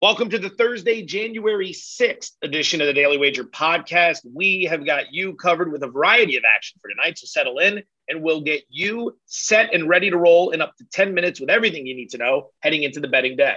Welcome to the Thursday, January 6th edition of the Daily Wager podcast. We have got you covered with a variety of action for tonight, so settle in and we'll get you set and ready to roll in up to 10 minutes with everything you need to know heading into the betting day.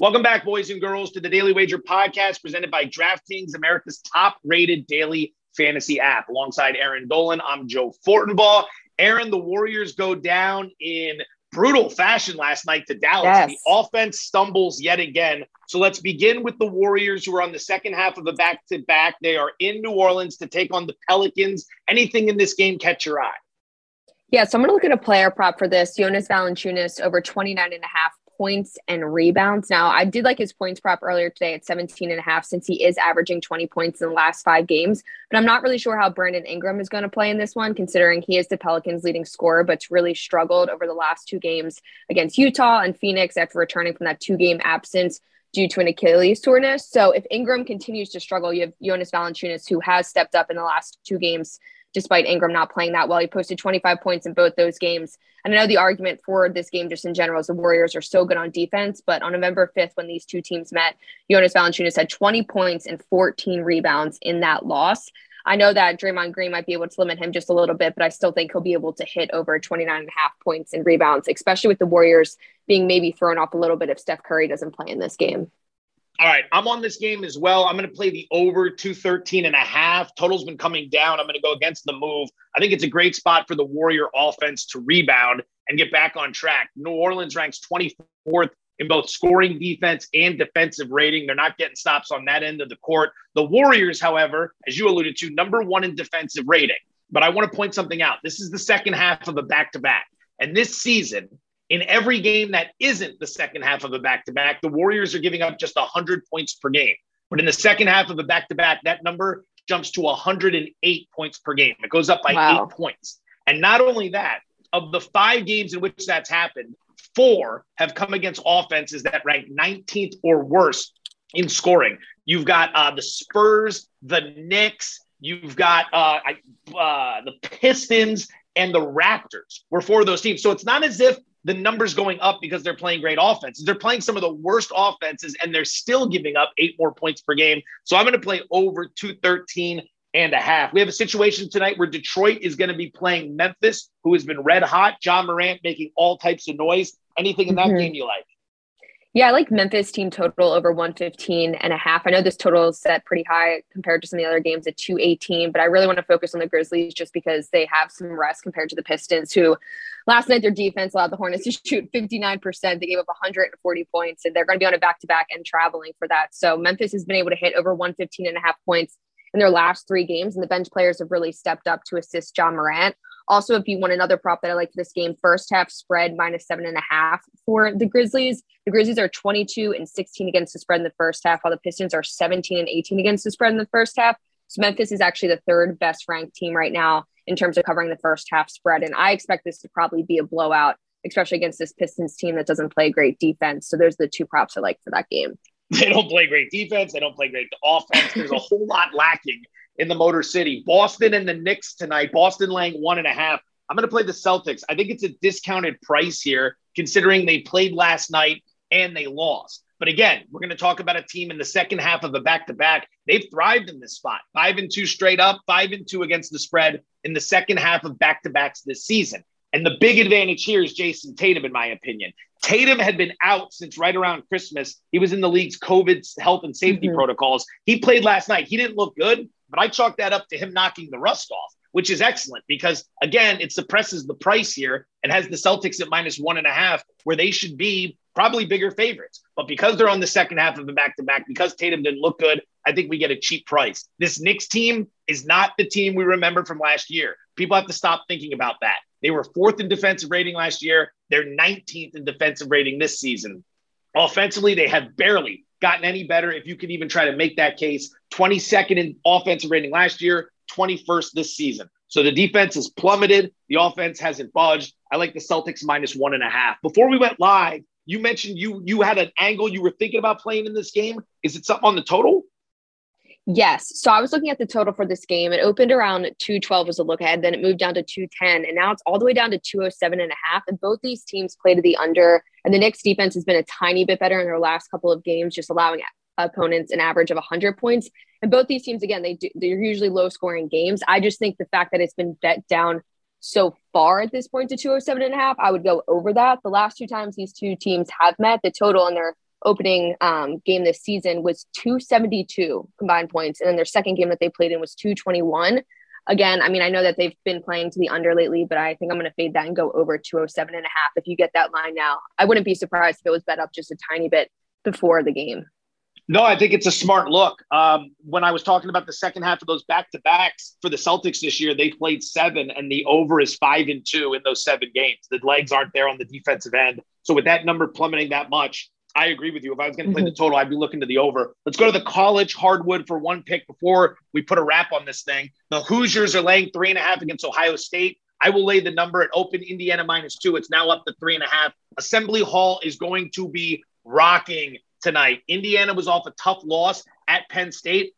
Welcome back, boys and girls, to the Daily Wager podcast presented by DraftKings, America's top rated daily fantasy app. Alongside Erin Dolan, I'm Joe Fortenbaugh. Aaron, the Warriors go down in brutal fashion last night to Dallas. Yes. The offense stumbles yet again. So let's begin with the Warriors, who are on the second half of a back to back. They are in New Orleans to take on the Pelicans. Anything in this game catch your eye? Yeah, so I'm going to look at a player prop for this. Jonas Valanciunas over 29 and a half points and rebounds. Now, I did like his points prop earlier today at 17 and a half since he is averaging 20 points in the last five games. But I'm not really sure how Brandon Ingram is going to play in this one, considering he is the Pelicans' leading scorer, but's really struggled over the last two games against Utah and Phoenix after returning from that two game absence due to an Achilles soreness. So if Ingram continues to struggle, you have Jonas Valanciunas, who has stepped up in the last two games despite Ingram not playing that well. He posted 25 points in both those games. And I know the argument for this game, just in general, is the Warriors are so good on defense. But on November 5th, when these two teams met, Jonas Valanciunas had 20 points and 14 rebounds in that loss. I know that Draymond Green might be able to limit him just a little bit, but I still think he'll be able to hit over 29 and a half points and rebounds, especially with the Warriors being maybe thrown off a little bit if Steph Curry doesn't play in this game. All right, I'm on this game as well. I'm going to play the over 213 and a half. Total's been coming down. I'm going to go against the move. I think it's a great spot for the Warrior offense to rebound and get back on track. New Orleans ranks 24th in both scoring defense and defensive rating. They're not getting stops on that end of the court. The Warriors, however, as you alluded to, number one in defensive rating. But I want to point something out. This is the second half of a back to back. And this season, in every game that isn't the second half of a back to back, the Warriors are giving up just 100 points per game. But in the second half of a back to back, that number jumps to 108 points per game. It goes up by wow. eight points. And not only that, of the five games in which that's happened, four have come against offenses that rank 19th or worse in scoring. You've got uh, the Spurs, the Knicks, you've got uh, uh, the Pistons, and the Raptors were four of those teams. So it's not as if the numbers going up because they're playing great offenses. They're playing some of the worst offenses and they're still giving up eight more points per game. So I'm going to play over 213 and a half. We have a situation tonight where Detroit is going to be playing Memphis, who has been red hot. Ja Morant making all types of noise. Anything in that mm-hmm. game you like? Yeah, I like Memphis team total over 115 and a half. I know this total is set pretty high compared to some of the other games at 218, but I really want to focus on the Grizzlies just because they have some rest compared to the Pistons, who last night their defense allowed the Hornets to shoot 59%. They gave up 140 points, and they're going to be on a back to back and traveling for that. So Memphis has been able to hit over 115 and a half points in their last three games, and the bench players have really stepped up to assist Ja Morant. Also, if you want another prop that I like for this game, first half spread minus seven and a half for the Grizzlies. The Grizzlies are 22 and 16 against the spread in the first half, while the Pistons are 17 and 18 against the spread in the first half. So Memphis is actually the third best ranked team right now in terms of covering the first half spread. And I expect this to probably be a blowout, especially against this Pistons team that doesn't play great defense. So there's the two props I like for that game. They don't play great defense. They don't play great offense. There's a whole lot lacking in the Motor City. Boston and the Knicks tonight. Boston laying one and a half. I'm going to play the Celtics. I think it's a discounted price here, considering they played last night and they lost. But again, we're going to talk about a team in the second half of a back to back. They've thrived in this spot five and two straight up, five and two against the spread in the second half of back to backs this season. And the big advantage here is Jayson Tatum, in my opinion. Tatum had been out since right around Christmas. He was in the league's COVID health and safety mm-hmm. protocols. He played last night. He didn't look good, but I chalk that up to him knocking the rust off, which is excellent because, again, it suppresses the price here and has the Celtics at minus one and a half, where they should be probably bigger favorites. But because they're on the second half of a back to back, because Tatum didn't look good, I think we get a cheap price. This Knicks team is not the team we remember from last year. People have to stop thinking about that. They were fourth in defensive rating last year. They're 19th in defensive rating this season. Offensively, they have barely gotten any better. If you could even try to make that case, 22nd in offensive rating last year, 21st this season. So the defense has plummeted. The offense hasn't budged. I like the Celtics minus one and a half. Before we went live, you mentioned you you had an angle you were thinking about playing in this game. Is it something on the total? Yes. So I was looking at the total for this game. It opened around 212 as a look ahead. Then it moved down to 210. And now it's all the way down to 207 and a half. And both these teams play to the under. And the Knicks defense has been a tiny bit better in their last couple of games, just allowing opponents an average of 100 points. And both these teams, again, they do, they're usually low scoring games. I just think the fact that it's been bet down so far at this point to 207 and a half, I would go over that. The last two times these two teams have met, the total in their opening um, game this season was 272 combined points. And then their second game that they played in was 221. Again, I mean, I know that they've been playing to the under lately, but I think I'm going to fade that and go over 207 and a half if you get that line now. I wouldn't be surprised if it was bet up just a tiny bit before the game. No, I think it's a smart look. Um, when I was talking about the second half of those back to backs for the Celtics this year, they played seven, and the over is five and two in those seven games. The legs aren't there on the defensive end. So, with that number plummeting that much, I agree with you. If I was going to play mm-hmm. the total, I'd be looking to the over. Let's go to the college hardwood for one pick before we put a wrap on this thing. The Hoosiers are laying three and a half against Ohio State. I will lay the number at open Indiana minus two. It's now up to three and a half. Assembly Hall is going to be rocking tonight. Indiana was off a tough loss at Penn State,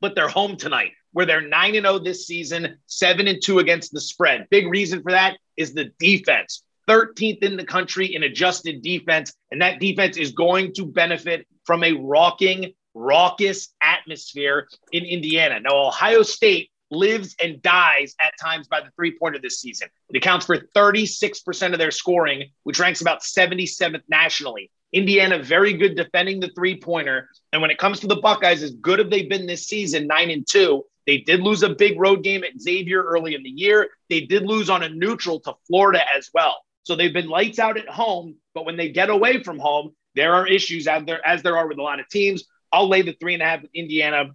but they're home tonight where they're 9 and 0 this season, 7 and 2 against the spread. Big reason for that is the defense. 13th in the country in adjusted defense. And that defense is going to benefit from a rocking, raucous atmosphere in Indiana. Now, Ohio State lives and dies at times by the three pointer this season. It accounts for 36% of their scoring, which ranks about 77th nationally. Indiana, very good defending the three pointer. And when it comes to the Buckeyes, as good as they've been this season, nine and two, they did lose a big road game at Xavier early in the year. They did lose on a neutral to Florida as well. So they've been lights out at home, but when they get away from home, there are issues out there, as there are with a lot of teams. I'll lay the three and a half Indiana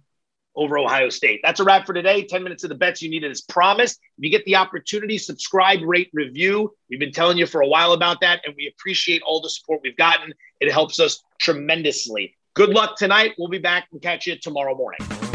over Ohio State. That's a wrap for today. 10 minutes of the bets you needed as promised. If you get the opportunity, subscribe, rate, review. We've been telling you for a while about that, and we appreciate all the support we've gotten. It helps us tremendously. Good luck tonight. We'll be back and catch you tomorrow morning.